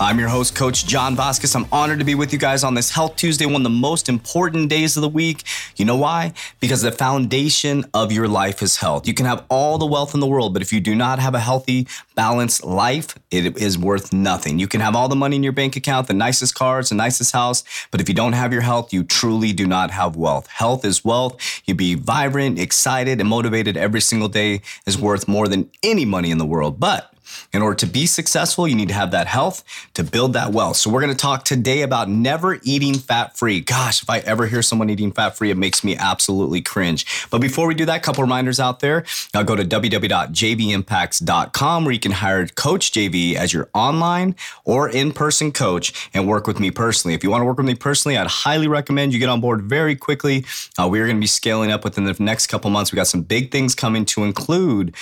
I'm your host, Coach John Vasquez. I'm honored to be with you guys on this Health Tuesday, one of the most important days of the week. You know why? Because the foundation of your life is health. You can have all the wealth in the world, but if you do not have a healthy, balanced life, it is worth nothing. You can have all the money in your bank account, the nicest cars, the nicest house, but if you don't have your health, you truly do not have wealth. Health is wealth. You be vibrant, excited, and motivated every single day is worth more than any money in the world. But in order to be successful, you need to have that health to build that wealth. So, we're going to talk today about never eating fat free. Gosh, if I ever hear someone eating fat free, it makes me absolutely cringe. But before we do that, couple reminders out there. Now go to www.jvimpacts.com where you can hire Coach JV as your online or in person coach and work with me personally. If you want to work with me personally, I'd highly recommend you get on board very quickly. Uh, we are going to be scaling up within the next couple months. We got some big things coming to include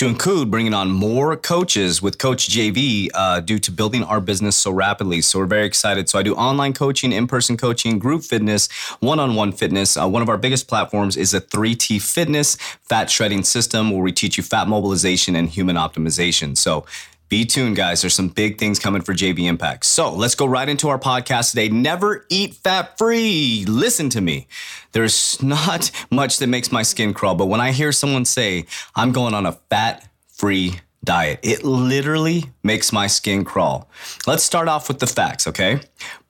to include bringing on more coaches with Coach JV uh, due to building our business so rapidly. So we're very excited. So I do online coaching, in person coaching, group fitness, one on one fitness. Uh, one of our biggest platforms is a 3T fitness fat shredding system where we teach you fat mobilization and human optimization. So be tuned, guys. There's some big things coming for JV Impact. So let's go right into our podcast today. Never eat fat free. Listen to me. There's not much that makes my skin crawl, but when I hear someone say, I'm going on a fat free diet, it literally makes my skin crawl. Let's start off with the facts, okay?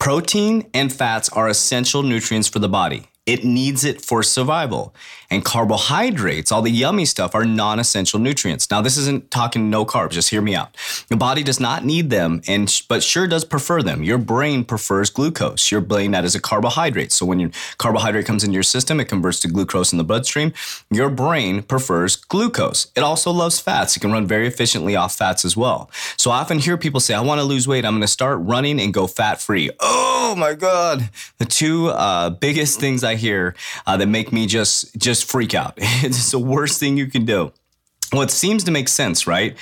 Protein and fats are essential nutrients for the body. It needs it for survival. And carbohydrates, all the yummy stuff, are non essential nutrients. Now, this isn't talking no carbs, just hear me out. Your body does not need them, and but sure does prefer them. Your brain prefers glucose. Your brain, that is a carbohydrate. So when your carbohydrate comes into your system, it converts to glucose in the bloodstream. Your brain prefers glucose. It also loves fats. It can run very efficiently off fats as well. So I often hear people say, I want to lose weight. I'm going to start running and go fat free. Oh my God. The two uh, biggest things I hear uh, that make me just, just just freak out. It's the worst thing you can do. Well, it seems to make sense, right?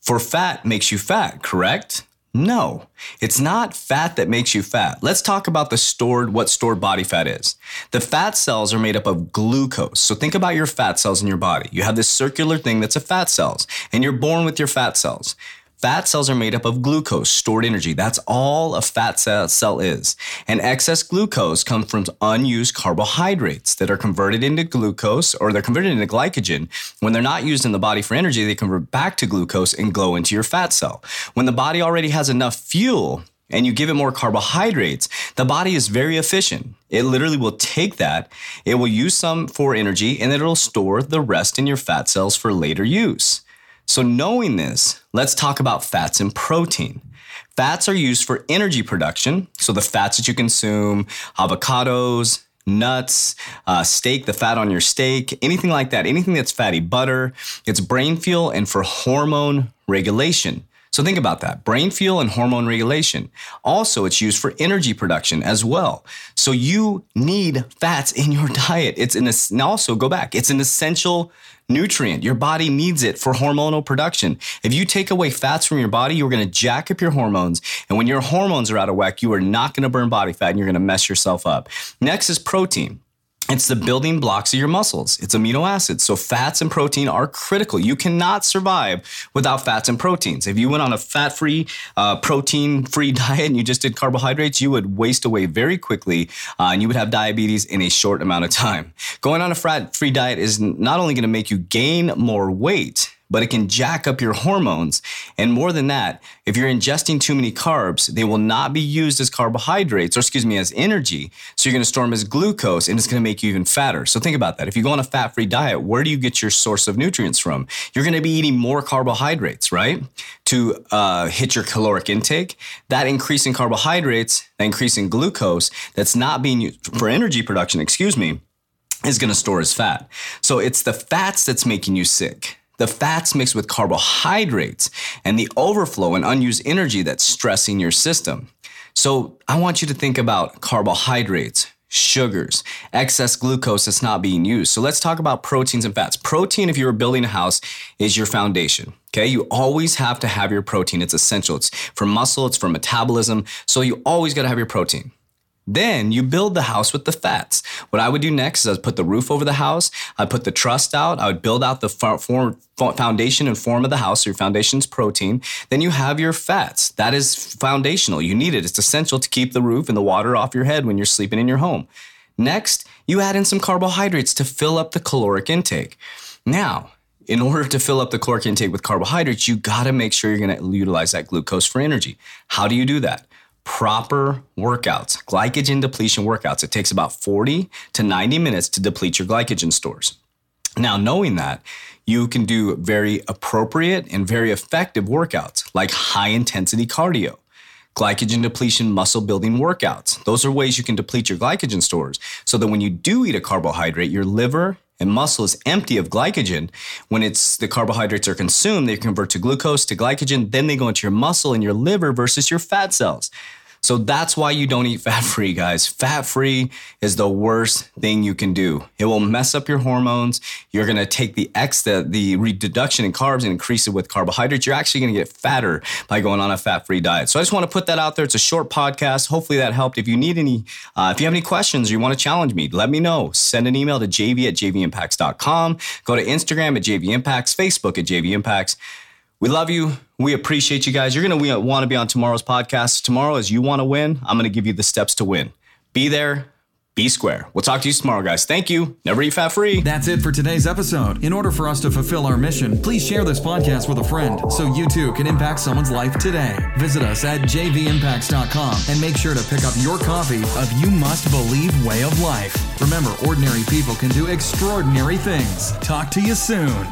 For fat makes you fat, correct? No, it's not fat that makes you fat. Let's talk about the stored, what stored body fat is. The fat cells are made up of glucose. So think about your fat cells in your body. You have this circular thing that's a fat cells, and you're born with your fat cells. Fat cells are made up of glucose, stored energy. That's all a fat cell is. And excess glucose comes from unused carbohydrates that are converted into glucose or they're converted into glycogen. When they're not used in the body for energy, they convert back to glucose and glow into your fat cell. When the body already has enough fuel, and you give it more carbohydrates, the body is very efficient. It literally will take that, it will use some for energy, and it'll store the rest in your fat cells for later use. So, knowing this, let's talk about fats and protein. Fats are used for energy production. So, the fats that you consume, avocados, nuts, uh, steak, the fat on your steak, anything like that, anything that's fatty, butter, it's brain fuel and for hormone regulation. So think about that brain fuel and hormone regulation. Also, it's used for energy production as well. So you need fats in your diet. It's an, and also go back, it's an essential nutrient. Your body needs it for hormonal production. If you take away fats from your body, you're going to jack up your hormones. And when your hormones are out of whack, you are not going to burn body fat and you're going to mess yourself up. Next is protein. It's the building blocks of your muscles. It's amino acids. So fats and protein are critical. You cannot survive without fats and proteins. If you went on a fat-free, uh, protein-free diet and you just did carbohydrates, you would waste away very quickly, uh, and you would have diabetes in a short amount of time. Going on a fat-free diet is not only going to make you gain more weight, but it can jack up your hormones. And more than that, if you're ingesting too many carbs, they will not be used as carbohydrates, or excuse me, as energy. So you're going to store them as glucose, and it's going to make you even fatter. So think about that. If you go on a fat free diet, where do you get your source of nutrients from? You're going to be eating more carbohydrates, right? To uh, hit your caloric intake. That increase in carbohydrates, that increase in glucose that's not being used for energy production, excuse me, is going to store as fat. So it's the fats that's making you sick the fats mixed with carbohydrates, and the overflow and unused energy that's stressing your system. So I want you to think about carbohydrates. sugars, excess glucose that's not being used. So let's talk about proteins and fats. Protein, if you were building a house, is your foundation. Okay, you always have to have your protein. It's essential. It's for muscle, it's for metabolism. So you always got to have your protein. Then you build the house with the fats. What I would do next is I'd put the roof over the house. I'd put the truss out. I would build out the form, foundation and form of the house. So your foundation's protein. Then you have your fats. That is foundational. You need it. It's essential to keep the roof and the water off your head when you're sleeping in your home. Next, you add in some carbohydrates to fill up the caloric intake. Now, in order to fill up the caloric intake with carbohydrates, you got to make sure you're to utilize that glucose for energy. How do you do that? Proper workouts, glycogen depletion workouts. It takes about 40 to 90 minutes to deplete your glycogen stores. Now, knowing that, you can do very appropriate and very effective workouts like high intensity cardio, glycogen depletion muscle building workouts. Those are ways you can deplete your glycogen stores so that when you do eat a carbohydrate, your liver and muscle is empty of glycogen. When it's the carbohydrates are consumed, they convert to glucose to glycogen, then they go into your muscle and your liver versus your fat cells. So that's why you don't eat fat free, guys. Fat free is the worst thing you can do. It will mess up your hormones. You're to take the X, the, the reduction in carbs and increase it with carbohydrates. You're actually to get fatter by going on a fat free diet. So I just want to put that out there. It's a short podcast. Hopefully that helped. If you need any, uh, if you have any questions or you want to challenge me, let me know. Send an email to jv at jvimpacts.com. Go to Instagram at jvimpacts, Facebook at jvimpacts. We love you. We appreciate you guys. You're going to want to be on tomorrow's podcast. Tomorrow, as you want to win, I'm going to give you the steps to win. Be there, be square. We'll talk to you tomorrow, guys. Thank you. Never eat fat free. That's it for today's episode. In order for us to fulfill our mission, please share this podcast with a friend so you too can impact someone's life today. Visit us at jvimpacts.com and make sure to pick up your copy of You Must Believe Way of Life. Remember, ordinary people can do extraordinary things. Talk to you soon.